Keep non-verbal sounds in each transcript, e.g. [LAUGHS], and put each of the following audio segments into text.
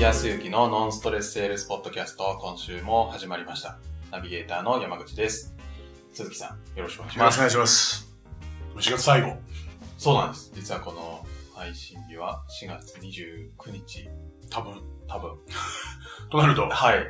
木康之のノンストレスセールスポッドキャスト、今週も始まりました。ナビゲーターの山口です。鈴木さん、よろしくお願いします。よろしくお願いします。4月最後。そうなんです。実はこの配信日は4月29日、多分。多分。[LAUGHS] となると、はい。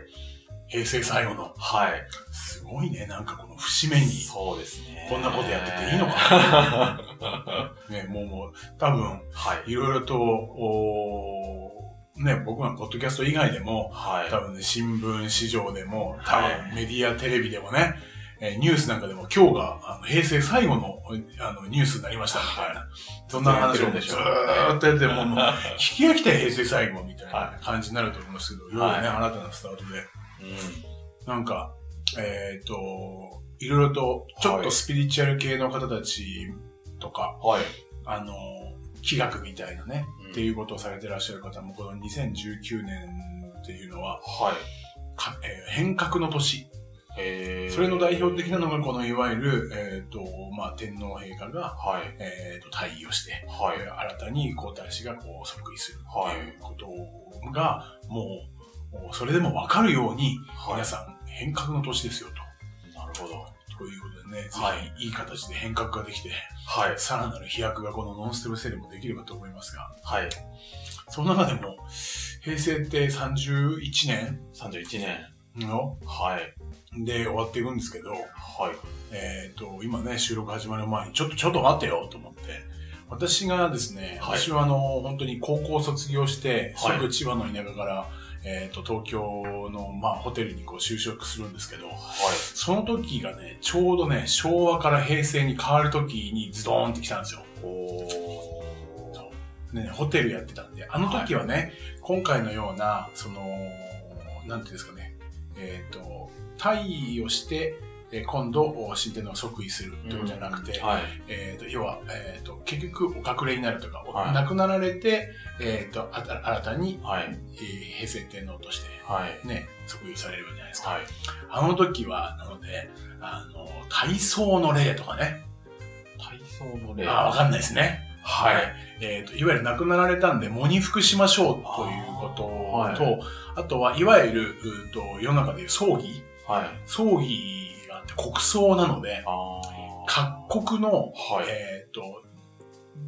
平成最後の。はい。すごいね、なんかこの節目に、そうですね。こんなことやってていいのか [LAUGHS] ね、もうもう、多分、はい。いろいろと、おーね、僕はポッドキャスト以外でも、はい。多分ね、新聞市場でも、多はい分メディア、テレビでもね、えーニュースなんかでも今日があの平成最後のあのニュースになりましたみたいな。そんな話をずーっとやって、もう聞き飽きて平成最後みたいな感じになると思いますけど、いろいろね、はい新たなスタートで。うん。なんか、えっ、と、いろいろと、ちょっとスピリチュアル系の方たちとか、はい。あの、気学みたいなね、うんっていうことをされてらっしゃる方も、この2019年っていうのは、はい。かえー変革の年。それの代表的なのが、このいわゆる、えっ、と、まあ、天皇陛下が、はい。えっ、と、退位をして、はい。えー新たに皇太子がこう即位するはいっていうことが、もう、それでもわかるように、はい皆さん変革の年ですよと。なるほど。ということでね、はいぜひいい形で変革ができて、はい。さらなる飛躍がこのノンステルセルもできればと思いますが、はい。その中でも、平成って31年？31年。の？はい。で終わっていくんですけど、はい。えっ、と、今ね、収録始まる前に、ちょっと、ちょっと待ってよと思って、私がですね、はい私はあの、本当に高校卒業して、はいすぐ千葉の田舎から、えっ、と、東京の、まあ、ホテルにこう就職するんですけど、はい。その時がね、ちょうどね、昭和から平成に変わる時にズドーンって来たんですよ。ね、ホテルやってたんで、あの時はね、今回のような、その、なんていうんですかね、えっ、と、退位をして、えー今度、新天皇が即位するってことじゃなくて、はい。えっ、と、要は、えっ、と、結局、お隠れになるとか、はい亡くなられて、えっ、と、あた新たに、はい。えー平成天皇として、はい。ね、即位されるじゃないですか。はい。あの時は、なので、あの、体操の例とかね、体操の例。あわかんないですね。はい。えっ、と、いわゆる亡くなられたんで、喪に服しましょうということあーと、あとは、いわゆる、うーと、世の中でいう葬儀はい。葬儀国葬なので、あ各国の、はい。えっ、と、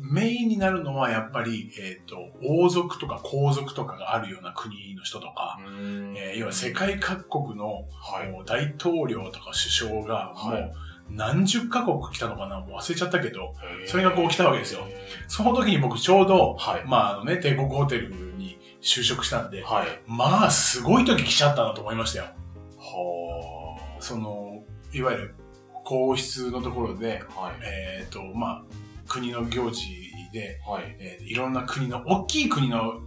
メインになるのはやっぱり、えっ、と、王族とか皇族とかがあるような国の人とか、えー要は世界各国の、はい。大統領とか首相が、もはいう何十カ国来たのかなもう忘れちゃったけど、それがこう来たわけですよ。その時に僕ちょうど、はい。まああのね、帝国ホテルに就職したんで、はい。まあすごい時来ちゃったなと思いましたよ。はその、いわゆる皇室のところで、あ。はい。えっ、と、まあ、国の行事で、はい。えーいろんな国の、大きい国の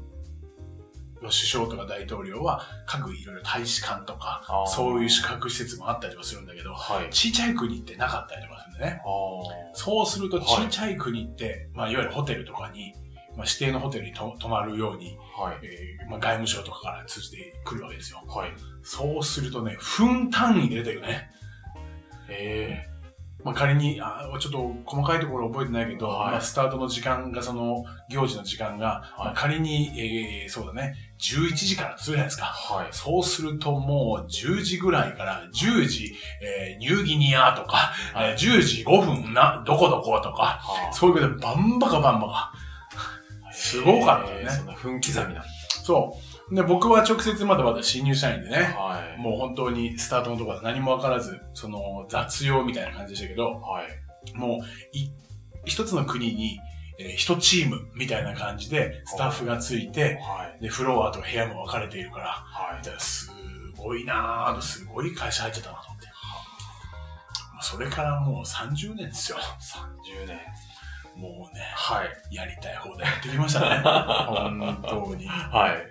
首相とか大統領は、各いろいろ大使館とかそういう宿泊施設もあったりはするんだけど、はい。ちっちゃい国ってなかったりとかするんだね。そうすると、はいちっちゃい国って、まあ、いわゆるホテルとかに、まあ、指定のホテルにと泊まるように、はい。えーまあ、外務省とかから通じてくるわけですよ。はい。そうするとね、分単位で出てるね。えまあ、仮にあ、ちょっと細かいところ覚えてないけど、はいまあ、スタートの時間が、その、行事の時間が、まあ、仮に、えーそうだね、11時からするじゃないですか。ー。はい。そうするともう10時ぐらいから10時、えーニューギニアとか、はいえー10時5分な、どこどことか、はそういうことでバンバカバンバカ。すごかったよねえーそんな分刻みな。そう。で、僕は直接まだまだ新入社員でね、はい。もう本当にスタートのところで何もわからず、その雑用みたいな感じでしたけど、はい。もう、い、一つの国に、えー一チームみたいな感じで、スタッフがついて、はい。で、フロアと部屋も分かれているから、はい。ですごいなぁと、すごい会社入ってたなと思って。まあそれからもう30年ですよ。30年。もうね、はい。やりたい放題やってきましたね。[LAUGHS] 本当に。はい。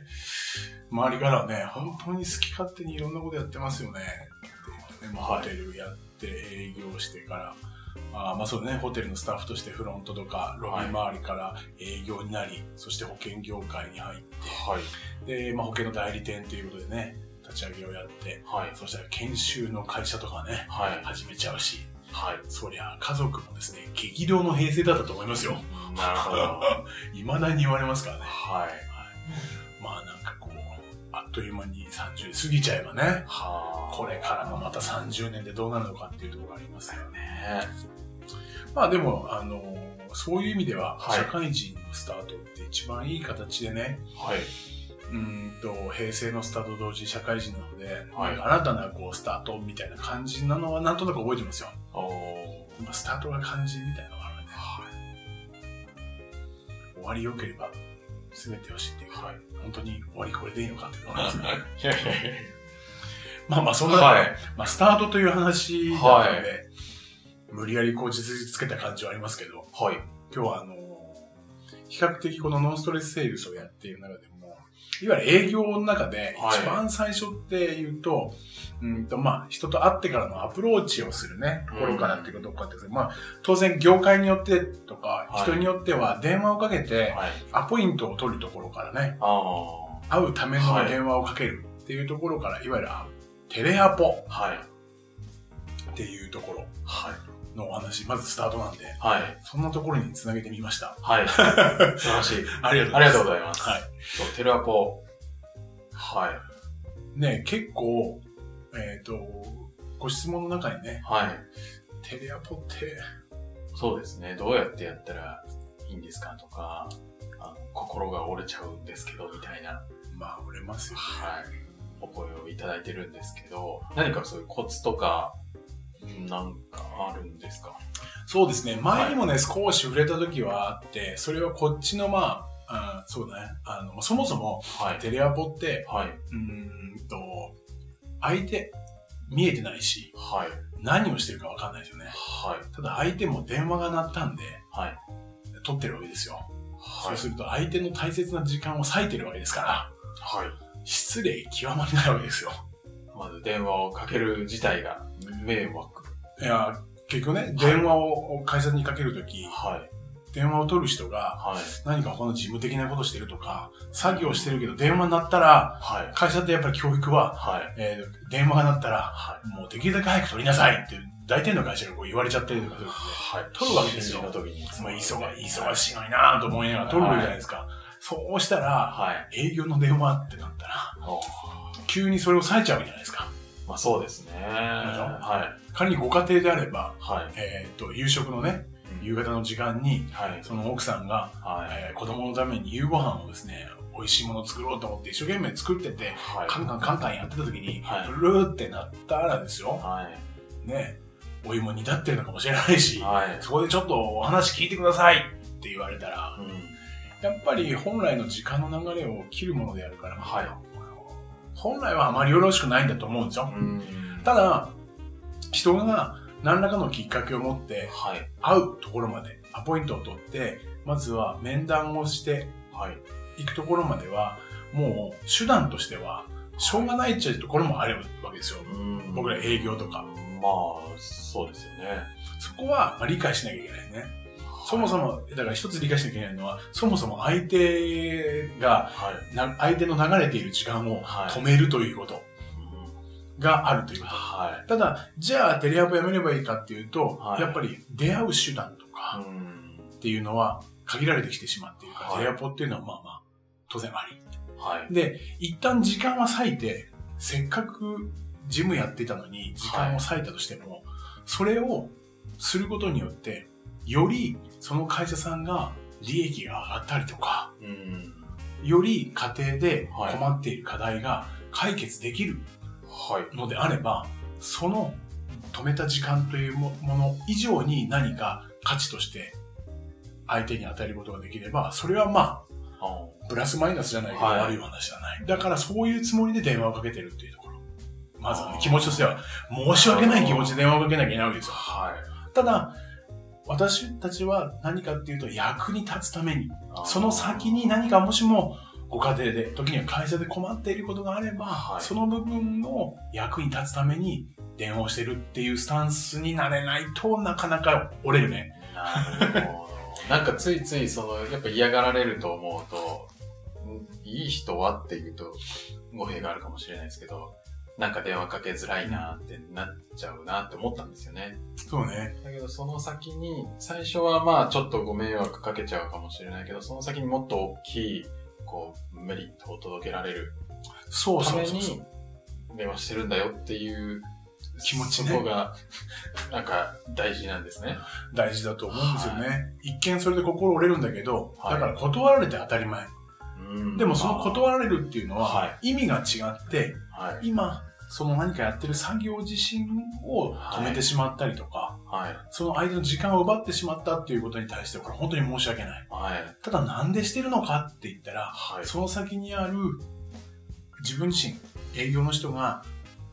周りからはね、本当に好き勝手にいろんなことやってますよね。ねホテルやって営業してから、あーまあそうね、ホテルのスタッフとしてフロントとか、ロビー周りから営業になり、そして保険業界に入って、はい。で、まあ保険の代理店ということでね、立ち上げをやって、はい。そしたら研修の会社とかね、はい。始めちゃうし、はい。そりゃ家族もですね、激動の平成だったと思いますよ。なるほど。[LAUGHS] 未だに言われますからね。はい。まあなんかこう、という間に30過ぎちゃえばね。はあ。これからのまた30年でどうなるのかっていうところがありますよね。ね。まあでも、あの、そういう意味では、はい社会人のスタートって一番いい形でね、はい。うーんと、平成のスタート同時社会人なので、はい新たなこうスタートみたいな感じなのはなんとなく覚えてますよ。スタートが肝心みたいなのがあるので、終わり良ければ全てを知っていく。はい。本当に終わりこれでいいのかっていうのがあるんですね。[LAUGHS] まあまあ、そんな、はい。まあ、スタートという話だったので、無理やりこう実実つけた感じはありますけど、はい。今日はあの、比較的このノンストレスセールスをやっている中でも、いわゆる営業の中ではい一番最初って言うと、うんとまあ人と会ってからのアプローチをするね、ところからっていうことかっていうと、まあ当然業界によってとか、はい人によっては電話をかけてはい。アポイントを取るところからね、あ会うためのはい電話をかけるっていうところから、いわゆるあテレアポ。っていうところはい。のお話、まずスタートなんで、はい。そんなところにつなげてみました。はい。素晴らしい。[LAUGHS] ありがとうありがとうございます。はい。そう、テルアポ。はい。ね、結構、えっ、と、ご質問の中にね、はい。テレアポって、そうですね。どうやってやったらいいんですかとか、あの心が折れちゃうんですけど、みたいな、まあ、売れますよ。はい。お声をいただいてるんですけど、何かそういうコツとか、なんかあるんですか？そうですね。前にもね、少し触れた時はあって、それはこっちの、まあ、うん、そうだね。あの、そもそも、はい。テレアポって、はい。うーんと、相手、見えてないし、はい。何をしてるかわかんないですよね。はい。ただ相手も電話が鳴ったんで、はい。取ってるわけですよ。はい。そうすると相手の大切な時間を割いてるわけですから、はい。失礼極まりないわけですよ。まず電話をかける自体が迷惑。いや、結局ね、電話を会社にかけるとき、はい。電話を取る人がはい。何か他の事務的なことしてるとか、作業してるけど電話になったら、はい。会社ってやっぱり教育は、はい。えー電話が鳴ったら、はもうできるだけ早く取りなさいって、大体の会社がこう言われちゃったりとかするので、はい。取るわけですよの時に。まあ、忙忙しいのになぁと思いながら取るじゃないですか。そうしたら、はい。営業の電話ってなったら、お急にそれを割いちゃうじゃないですか。まあそうですね。はい。仮にご家庭であれば、はい。えっ、と、夕食のね、夕方の時間に、はい。その奥さんが、はい。えー子供のために夕ご飯をですね、美味しいものを作ろうと思って一生懸命作ってて、はい。カンカンカンカンやってた時に、はいブルーってなったらですよ、はい。ね、お湯も煮立ってるのかもしれないし、はい。そこでちょっとお話聞いてくださいって言われたら、うん。やっぱり本来の時間の流れを切るものであるから、はい本来はあまりよろしくないんだと思うんですよ。うん。ただ、人が何らかのきっかけを持ってはい。会うところまでアポイントを取って、まずは面談をしてはい。いくところまでは、もう手段としては、しょうがないっちゃうところもあるわけですよ。うん僕ら営業とか。まあ、そうですよね。そこはまあ理解しなきゃいけないね。そもそも、だから一つ理解しなきゃいけないのは、そもそも相手が、相手の流れている時間をはい止めるということうんがあるということ。はい。ただ、じゃあテレアポやめればいいかっていうと、はいやっぱり出会う手段とかうんっていうのは限られてきてしまっているから、はいテレアポっていうのはまあまあ、当然あり。はい。で、一旦時間は割いて、せっかく事務やってたのに時間を割いたとしても、それをすることによって、よりその会社さんが利益が上がったりとか、うん。より家庭ではい困っている課題が解決できるはい。のであれば、その止めた時間というももの以上に何か価値として相手に与えることができれば、それはまああ、プラスマイナスじゃないけどはい悪い話じゃない。だからそういうつもりで電話をかけてるっていうところ。まずはね気持ちとしては、申し訳ない気持ちで電話をかけなきゃいけないわけですよ。はい。ただ、私たちは何かっていうと役に立つために、その先に何かもしもご家庭で、時には会社で困っていることがあれば、はいその部分の役に立つために電話をしてるっていうスタンスになれないとなかなか折れるね。なるほど。[LAUGHS] なんかついついその、やっぱ嫌がられると思うと、んいい人はっていうと語弊があるかもしれないですけど、なんか電話かけづらいなってなっちゃうなって思ったんですよね。そうね。だけどその先に、最初はまあちょっとご迷惑かけちゃうかもしれないけど、その先にもっと大きい、こう、メリットを届けられるそうためそうそうそうに電話してるんだよっていう気持ちねそこが、なんか大事なんですね。大事だと思うんですよね。一見それで心折れるんだけど、はいだから断られて当たり前。うんでもその断られるっていうのはは意味が違って、はい。今、その何かやってる作業自身を止めてしまったりとか、はい。その相手の時間を奪ってしまったっていうことに対して、これ本当に申し訳ない。はい。ただなんでしてるのかって言ったら、はい。その先にある自分自身、営業の人が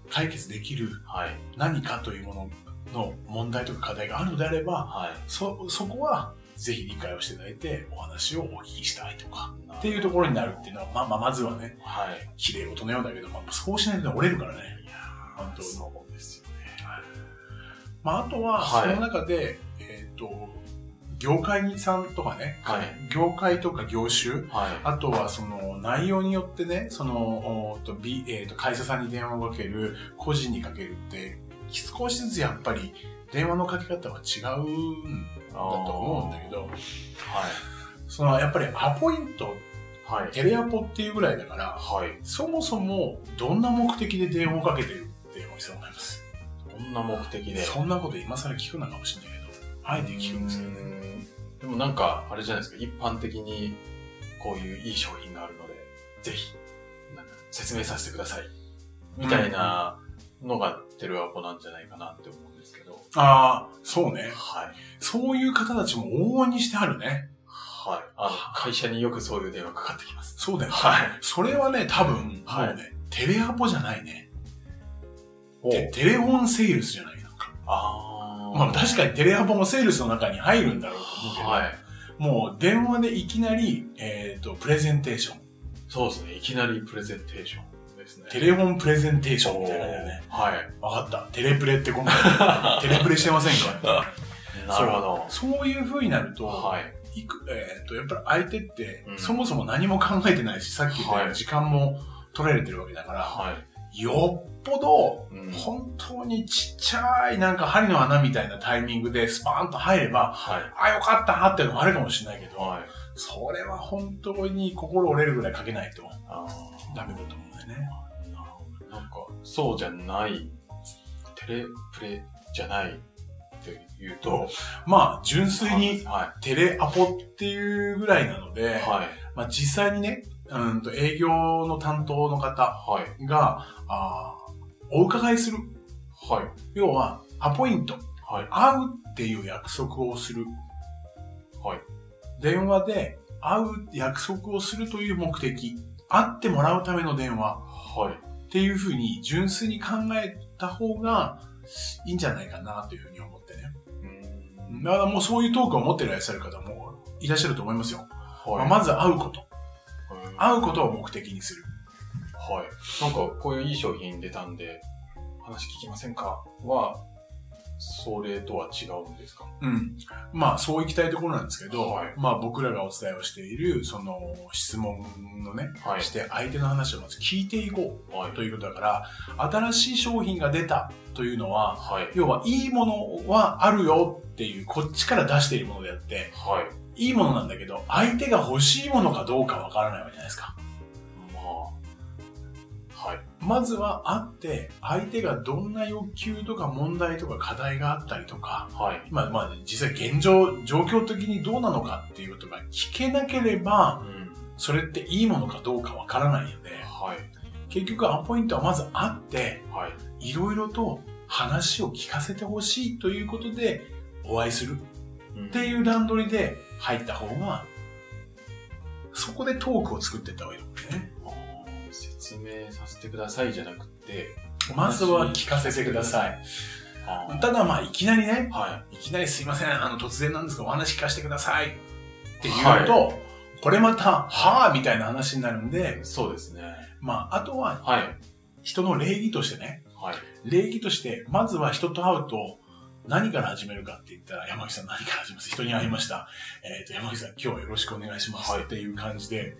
解決できるはい。何かというものの問題とか課題があるのであれば、はい。そ、そこはぜひ理解をしていただいてお話をお聞きしたいとか、っていうところになるっていうのは、まあまあまずはね、はい。綺麗事のようだけど、まあそうしないと折れるからね。いや本当にそうですよね。まああとは、はいその中で、えっ、と、業界さんとかね、はい業界とか業種、はい。あとはその内容によってね、その、と、B、えっ、と、会社さんに電話をかける、個人にかけるって、少しずつやっぱり電話のかけ方は違うんだと思うんだけど、はい。そのやっぱりアポイント、はい。テレアポっていうぐらいだから、はい。そもそもどんな目的で電話をかけてるってお店思います。こんな目的で？そんなこと今更聞くのかもしれないけど、あえて聞くんですけどね。でもなんか、あれじゃないですか、一般的にこういういい商品があるので、ぜひ、説明させてください。みたいなのがテレアポなんじゃないかなって思うんですけど。ああ、そうね。はい。そういう方たちも往々にしてあるね。はい。あの、会社によくそういう電話かかってきます。そうだよ。はい。それはね、多分、はいもうね、テレアポじゃないね。テレフォンセールスじゃないなんか。あーまあ確かにテレアポもセールスの中に入るんだろうと思うけど、はい。もう電話でいきなり、えっ、と、プレゼンテーション。そうですね。いきなりプレゼンテーションですね。テレフォンプレゼンテーションみたいなね。はい。わかった。テレプレって今回、テレプレしてませんか [LAUGHS] なるほど。そういう風になると、はい。いく、えっ、と、やっぱり相手ってう、んそもそも何も考えてないし、さっき言ったようはいに時間も取られてるわけだから、はい。よっぽど、うん本当にちっちゃい、なんか針の穴みたいなタイミングでスパーンと入れば、はい。あ、よかったっていうのもあるかもしれないけど、はい。それは本当に心折れるぐらいかけないとダメだと思うんだよね。なんか、そうじゃない、テレプレじゃないって言うと、まあ、純粋にはテレアポっていうぐらいなので、い。はい。まあ実際にね、うんと営業の担当の方はい。が、あーお伺いする。はい。要は、アポイント。はい。会うっていう約束をする。はい。電話で会う約束をするという目的。会ってもらうための電話。はい。っていうふうに純粋に考えた方がいいんじゃないかなというふうに思ってだからもうそういうトークを持っていらっしゃる方もいらっしゃると思いますよ。まはい。あまず会うこと。はい会うことを目的にする。はい。なんか、こういういい商品出たんで、話聞きませんか？は、それとは違うんですか？うん。まあそういきたいところなんですけど、はいまあ僕らがお伝えをしている、その質問のね、はいして相手の話をまず聞いていこはい。うということだから、新しい商品が出たというのは、はい。要はいいものはあるよっていう、こっちから出しているものであって、はい。いいものなんだけど、相手が欲しいものかどうかわからないわけじゃないですか。まあ。はい。まずは会って、相手がどんな欲求とか問題とか課題があったりとか、はい。まあまあ実際現状、状況的にどうなのかっていうことが聞けなければ、うん。それっていいものかどうかわからないので、はい。結局アポイントはまず会って、はい。いろいろと話を聞かせてほしいということで、お会いするうんっていう段取りで入った方が、そこでトークを作っていった方がいいと思うんだよね。説明させてくださいじゃなくて、まずは聞かせてください。ただまあいきなりね、はいきなりすいません、あの突然なんですがお話聞かせてくださいって言うと、はこれまた、はぁみたいな話になるんでい。、そうですね。まああとははい。人の礼儀としてね、はい。礼儀として、まずは人と会うと、何から始めるかって言ったら、山口さん何から始めます？人に会いました。えっ、と、山口さん今日はよろしくお願いしますはいっていう感じで、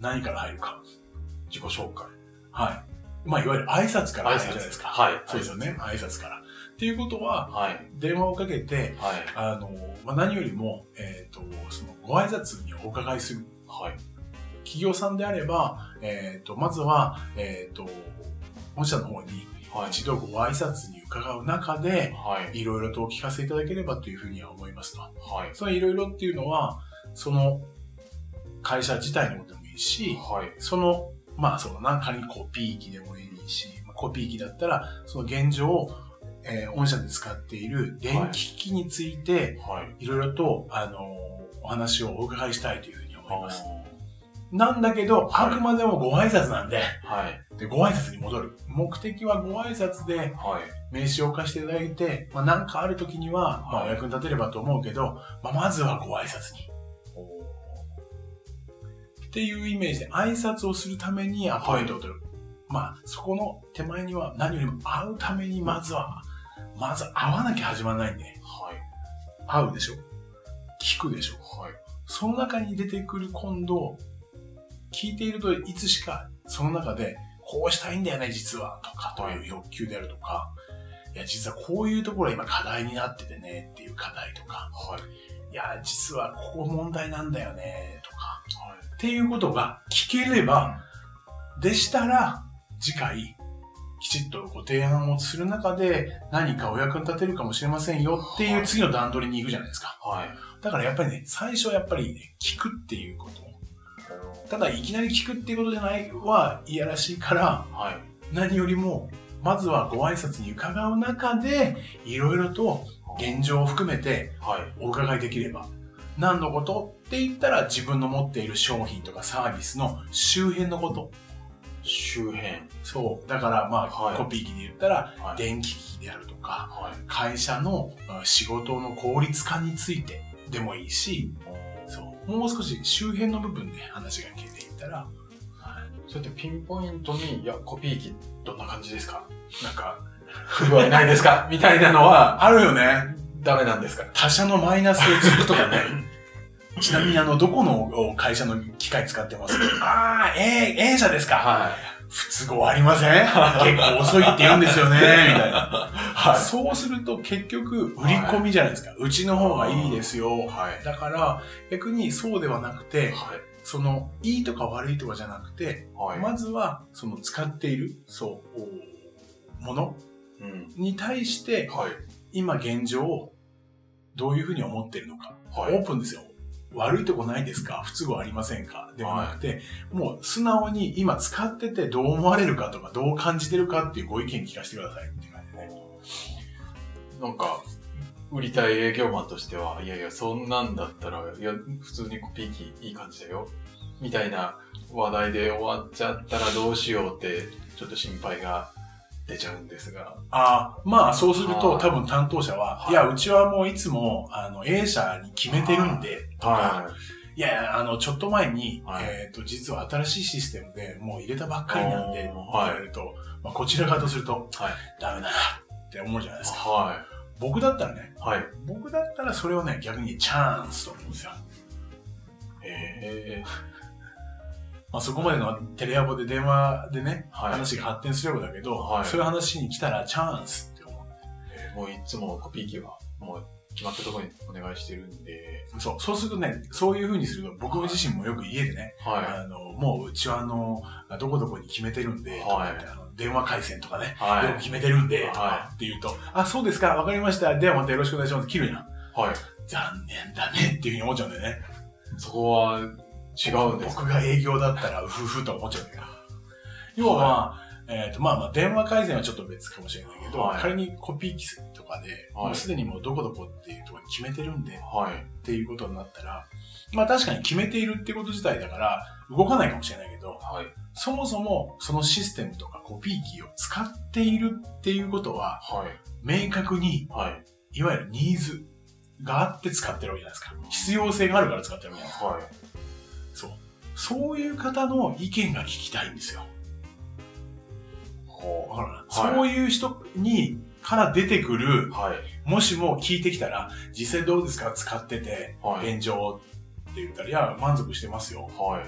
何から入るか？自己紹介。はい。まあ、いわゆる挨拶から入るじゃないですか。はい。そうですよね。挨拶から。っていうことは、はい。電話をかけて、はい。あの、まあ、何よりも、えっ、と、その、ご挨拶にお伺いする。はい。企業さんであれば、えっ、と、まずは、えっ、と、御社の方にはい。一度ご挨拶に伺う中で、はい。いろいろとお聞かせいただければというふうには思いますと。はい。そのいろいろっていうのは、その会社自体のことでもいいし、はい。その、まあそのなんかにコピー機でもいいし、まあコピー機だったら、その現状、えー御社で使っている電気機器について、はい。いろいろと、あのーお話をお伺いしたいというふうに思います。はなんだけど、はいあくまでもご挨拶なんで、い。で、ご挨拶に戻る。目的はご挨拶ではい。名刺を貸していただいて、まあなんかある時には、まあおはい役に立てればと思うけど、まあまずはご挨拶に。っていうイメージで挨拶をするためにアポイントを取る。まあ、そこの手前には何よりも会うためにまずは、まず会わなきゃ始まらないんで、はい。会うでしょ聞くでしょはい。その中に出てくる今度、聞いているといつしかその中で、こうしたいんだよね、実は、とか、という欲求であるとか、いや、実はこういうところが今課題になっててね、っていう課題とか、はい。いや、実はここ問題なんだよね、とか、はい。っていうことが聞ければ、でしたら、次回、きちっとご提案をする中で何かお役に立てるかもしれませんよっていう次の段取りに行くじゃないですか。はい。だからやっぱりね、最初はやっぱりね、聞くっていうこと。ただ、いきなり聞くっていうことじゃないはいやらしいから、はい。何よりも、まずはご挨拶に伺う中で、いろいろと現状を含めてはい。お伺いできれば。何のことって言ったら自分の持っている商品とかサービスの周辺のこと。周辺。そう。だからまあ、はいコピー機で言ったら、はい。電気機器であるとか、はい。会社のあ仕事の効率化についてでもいいし。もう少し周辺の部分で話が消えていったら、そうやってピンポイントに、いや、コピー機どんな感じですか？なんか、不具合ないですか？[LAUGHS] みたいなのは、あるよね。ダメなんですか？他社のマイナスをつくとかね。[LAUGHS] ちなみにあの、どこの会社の機械使ってます？ああ、A、A 社ですか？は不都合ありません？結構遅いって言うんですよね、みたいな。はそうすると結局、売り込みじゃないですか。うちの方がいいですよ。はい。だから、逆にそうではなくて、はい。その、いいとか悪いとかじゃなくて、はい。まずは、その使っている、そう、ものうん。に対して、はい。今現状をどういうふうに思っているのか。はい。オープンですよ。悪いとこないですか？不都合ありませんか？ではなくて、もう素直に今使っててどう思われるかとかどう感じてるかっていうご意見聞かせてくださいっていう感じでね。なんか、売りたい営業マンとしては、いやいや、そんなんだったら、いや、普通にコピー機いい感じだよ。みたいな話題で終わっちゃったらどうしようって、ちょっと心配が出ちゃうんですが。ああ、まあそうするとはい多分担当者は、はいいや、うちはもういつもあの A 社に決めてるんで、とか、はいやいや、あの、ちょっと前に、はいえっ、と、実は新しいシステムでもう入れたばっかりなんで、っておー言われると、まあ、こちら側とすると、い。はい。ダメだなって思うじゃないですか。は僕だったらね、い。はい。僕だったらそれをね、逆にチャンスと思うんですよ。ええまあ、そこまでのテレアポで電話でね、はい。話が発展すればだけど、はいそういう話に来たらチャンスって思う。えーもういつもコピー機は、もう決まったところにお願いしてるんで、そう、そうするとね、そういう風にすると、僕自身もよく家でね、はあの、もううちはあの、どこどこに決めてるんで、とかってあの電話回線とかね、い。はい。よく決めてるんで、とかはって言うと、あ、そうですか、わかりました。ではまたよろしくお願いします。切るやん。はい。残念だねっていう風に思っちゃうんだよね。そこは違うんですか僕が営業だったら、うふふと思っちゃうんだけど。要は、えっ、と、まあまあ、電話回線はちょっと別かもしれないけど、はい仮にコピー機とかで、はいもうすでにもうどこどこっていうところに決めてるんで、はい。っていうことになったら、まあ確かに決めているってこと自体だから、動かないかもしれないけど、はい。そもそもそのシステムとかコピー機を使っているっていうことは、はい。明確に、はい。いわゆるニーズがあって使ってるわけじゃないですか。必要性があるから使ってるわけじゃないですか。はい。そう。そういう方の意見が聞きたいんですよ。ほわかるな、はいそういう人に、から出てくるう。、はい。もしも聞いてきたら、実際どうですか？使ってて、はい。現状って言ったら、いや、満足してますよ。はい。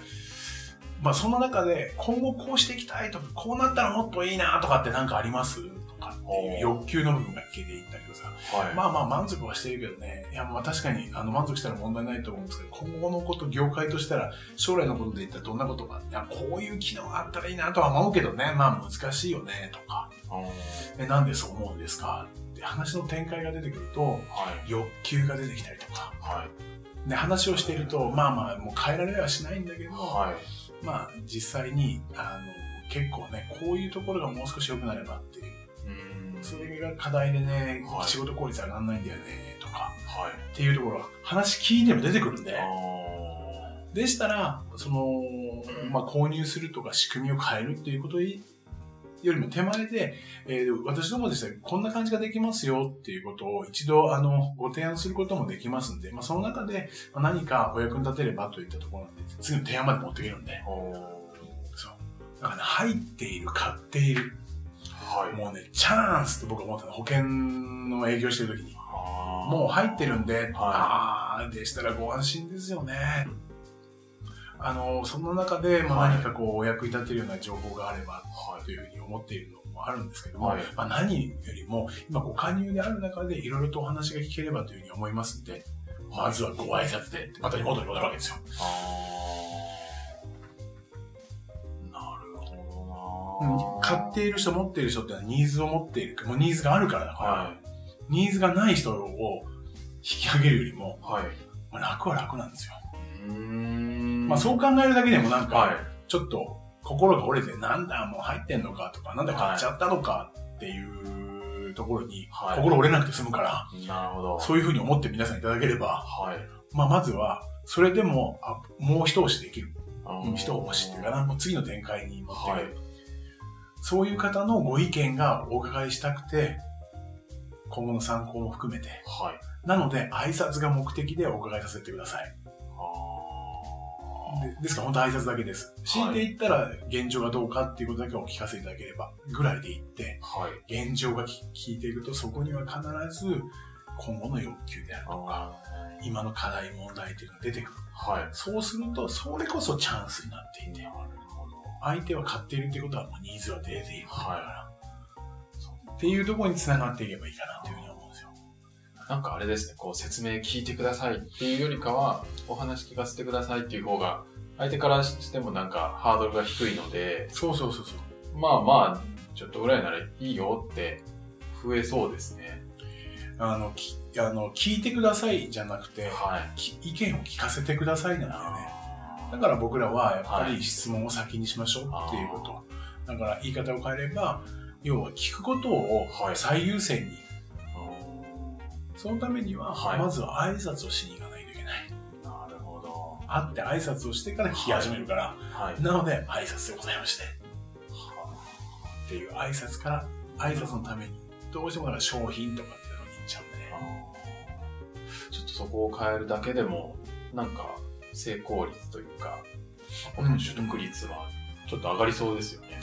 まあそんな中で、今後こうしていきたいとか、こうなったらもっといいなとかってなんかあります？とかかっていう欲求の部分が消えていったけどさ、はい。まあまあ満足はしてるけどね、いやまあ確かにあの満足したら問題ないと思うんですけど、今後のこと、業界としたら、将来のことで言ったらどんなことが、いや、こういう機能があったらいいなとは思うけどね、まあ難しいよね、とか、うんえ、なんでそう思うんですかって話の展開が出てくると、はい。欲求が出てきたりとか、はい。で、話をしていると、まあまあ、もう変えられはしないんだけど、はい。まあ実際に、あの、結構ね、こういうところがもう少し良くなればっていう、うん。それが課題でね、はい仕事効率上がんないんだよね、とか、はい。っていうところが話聞いても出てくるんで、あでしたら、その、まあ、購入するとか仕組みを変えるっていうことよりも手前で、えー私どもでしたらこんな感じができますよっていうことを一度、あの、ご提案することもできますんで、まあ、その中でまあ何かお役に立てればといったところなんで、次の提案まで持っていけるんで、そう。だからね、入っている、買っている。はい。もうね、チャンスって僕は思ったの。保険の営業してる時に。もう入ってるんで、はああ、でしたらご安心ですよね。あの、その中で、まあ、はい何かこう、お役に立てるような情報があれば、はい。というふうに思っているのもあるんですけども、はいまあ、何よりも、今ご加入である中で、いろいろとお話が聞ければというふうに思いますんで、まずはご挨拶で、また元に戻るわけですよ。買っている人、持っている人ってのはニーズを持っている、もうニーズがあるからだから、はニーズがない人を引き上げるよりも、い。はい。まあ、楽は楽なんですよ。まあ、そう考えるだけでもなんか、はい。ちょっと心が折れて、なんだ、もう入ってんのかとか、なんだ、買っちゃったのかっていうところに、はい心折れなくて済むから、なるほど。そういうふうに思って皆さんいただければ、はい。まあ、まずは、それでも、あもう一押しできる。一押しっていうかな、もう次の展開に持っていはいく。。そういう方のご意見がお伺いしたくて、今後の参考も含めて。はい。なので、挨拶が目的でお伺いさせてください。あでですから本当挨拶だけです。強いて言ったら現状がどうかっていうことだけお聞かせいただければぐらいで言って、ーはい。現状がき聞いていくとそこには必ず今後の欲求であるとか、あ今の課題問題っていうのが出てくる。ーはい。そうすると、それこそチャンスになっていて。相手は買っているっていうことはもうニーズは出ているから、はっていうところに繋がっていけばいいかなというふうに思うんですよ。なんかあれですね、こう説明聞いてくださいっていうよりかは、お話聞かせてくださいっていう方が、相手からしてもなんかハードルが低いので、そうそうそうそう。まあまあ、ちょっとぐらいならいいよって増えそうですね。あの、きあの聞いてくださいじゃなくて、はい。き意見を聞かせてくださいなんだよね。あだから僕らはやっぱはいり質問を先にしましょうっていうこと。だから言い方を変えれば、要は聞くことをはい最優先に。ーそのためには、はいまずは挨拶をしに行かないといけない。なるほど。会って挨拶をしてから聞き始めるから、はい。なので挨拶でございまして。っていう挨拶から、挨拶のために、どうしてもだから商品とかっていうのに行っちゃうんでちょっとそこを変えるだけでも、なんか成功率というか、こうんの取得率はちょっと上がりそうですよね。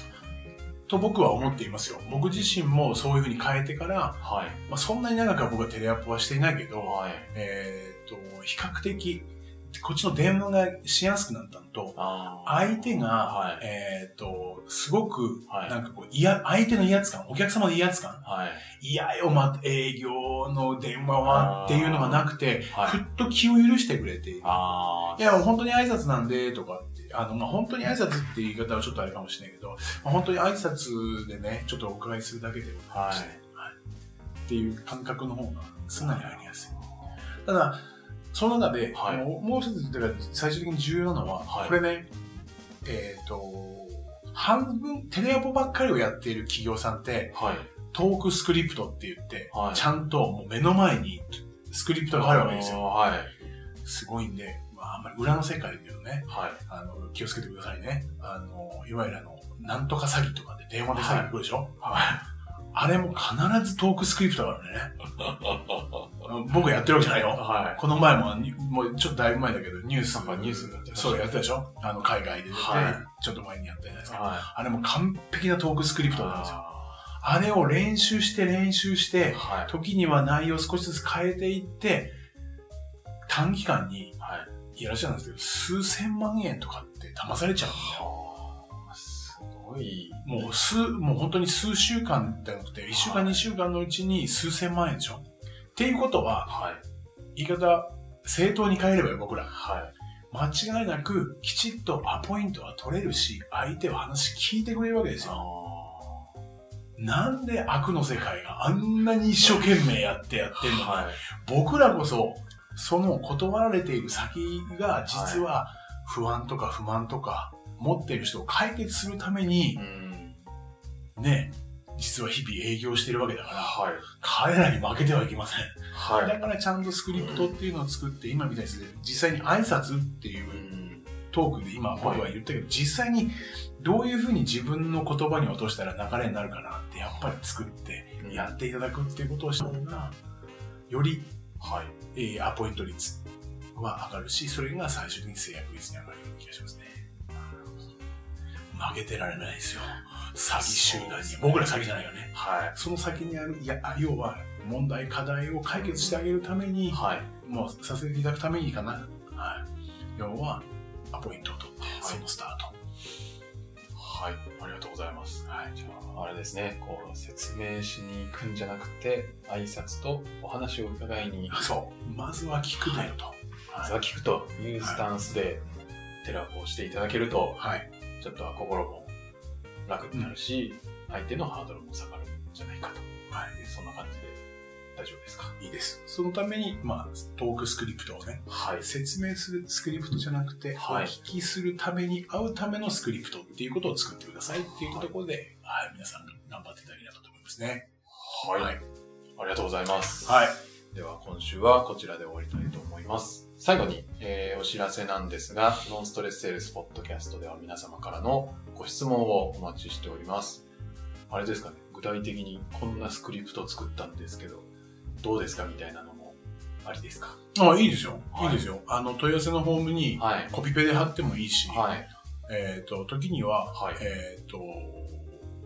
と僕は思っていますよ。僕自身もそういうふうに変えてから、はい。まあ、そんなに長くは僕はテレアポはしていないけど、はい。えっ、と、比較的、こっちの電話がしやすくなったのと、あー。相手が、はい。えっ、と、すごく、はい。なんかこう、いや、相手の威圧感、お客様の威圧感、はい。いやよ、ま、営業の電話はっていうのがなくて、はい。ふっと気を許してくれている。あいや、本当に挨拶なんで、とかって、あの、まあ、本当に挨拶って言い方はちょっとあれかもしれないけど、まあ、本当に挨拶でね、ちょっとお伺いするだけでございまして、はい。っていう感覚の方がすんなり入りやすい。ただ、その中で、はいもうもう一つ、最終的に重要なのは、はいこれね、えっ、と、半分、テレアポばっかりをやっている企業さんって、はい。トークスクリプトって言って、はいちゃんともう目の前にスクリプトがあるわけですよ。はい。すごいんで、まあ、あんまり裏の世界で言うとね、はい。あの、気をつけてくださいね。あの、いわゆるあの、なんとか詐欺とかで電話で詐欺来るでしょ、はあれも必ずトークスクリプトがあるね。[LAUGHS] 僕がやってるわけじゃないよ。はこの前も、にもうちょっとだいぶ前だけど、ニュース。ニュースになってそう、やってたでしょ？あの、海外で出て、はいちょっと前にやったじゃないですい。か。はあれも完璧なトークスクリい。プトなんですよ。あれを練習して練習して、はい。時には内容を少しずつ変えていって、短期間に、はい。いらっしゃるんですけど、数千万円とかって騙されちゃうんだよ。い。もう数、もう本当に数週間じゃなくて、1週間、はい2週間のうちに数千万円でしょっていうことは、はい。言い方、正当に変えればよ、僕ら。はい。間違いなく、きちっとアポイントは取れるし、相手は話聞いてくれるわけですよ。あなんで悪の世界があんなに一生懸命やってやってんのか、はい。僕らこそ、その断られている先が実は不安とか不満とか持っている人を解決するためにう、ん。ね、実は日々営業してるわけだから、はい。彼らに負けてはいけません。はい。だからちゃんとスクリプトっていうのを作って、今みたいに実際に挨拶っていううんトークで今僕は言ったけど、実際にどういうふうに自分の言葉に落としたら流れになるかなってやっぱり作ってやっていただくっていうことをした方が、より、はい。えーアポイント率は上がるし、それが最終的に制約率に上がるような気がしますね。負けてられないですよ。詐欺集団に。僕ら詐欺じゃないよね。はい。その先にある、いや、要は問題、課題を解決してあげるために、はい。もうさせていただくためにかな。はい。要は、アポイントを取って、そのスタート。はい。ありがとうございます。はい。じゃあ、あれですね、こう、説明しに行くんじゃなくて、挨拶とお話を伺いに、そう。まずは聞くだよと。まずは聞くというスタンスで、テラをしていただけると、はい。ちょっとは心も楽になるし、相手のハードルも下がるんじゃないかと。はい。そんな感じで大丈夫ですか？いいです。そのために、まあ、トークスクリプトをね、はい。説明するスクリプトじゃなくて、はいお聞きするために会うためのスクリプトっていうことを作ってくださいっていうところで、はい、皆さん頑張っていただければと思いますね。はい。はいありがとうございます。はい。では今週はこちらで終わりたいと思います。最後に、えーお知らせなんですが、ノンストレスセールスポッドキャストでは皆様からのご質問をお待ちしております。あれですかね、具体的にこんなスクリプトを作ったんですけど、どうですかみたいなのもありですか？あ、いいですよ。はいいいですよ。あの、問い合わせのフォームにはい。コピペで貼ってもいいし、はい。えっ、と、時には、はいえっ、と、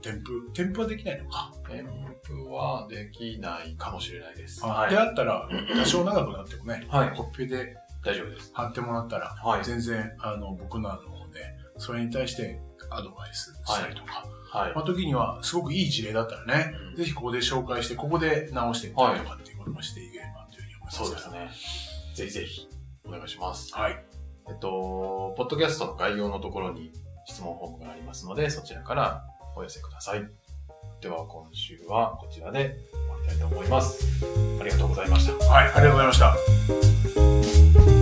添付、添付はできないのか？添付はできないかもしれないです。あはいで。あったら、多少長くなってもね、はいコピペで大丈夫です。貼ってもらったら、はい。全然、あの、僕の方で、それに対してアドバイスしたりとか、はい。まあ、時には、すごくいい事例だったらね、うんぜひここで紹介して、ここで直してみたりとかっていうこともしていければというふうに思います。そうです。ね。ぜひぜひ、お願いします。はい。えっと、ポッドキャストの概要のところに質問フォームがありますので、そちらからお寄せください。では今週はこちらで終わりたいと思います。ありがとうございました。はい、ありがとうございました。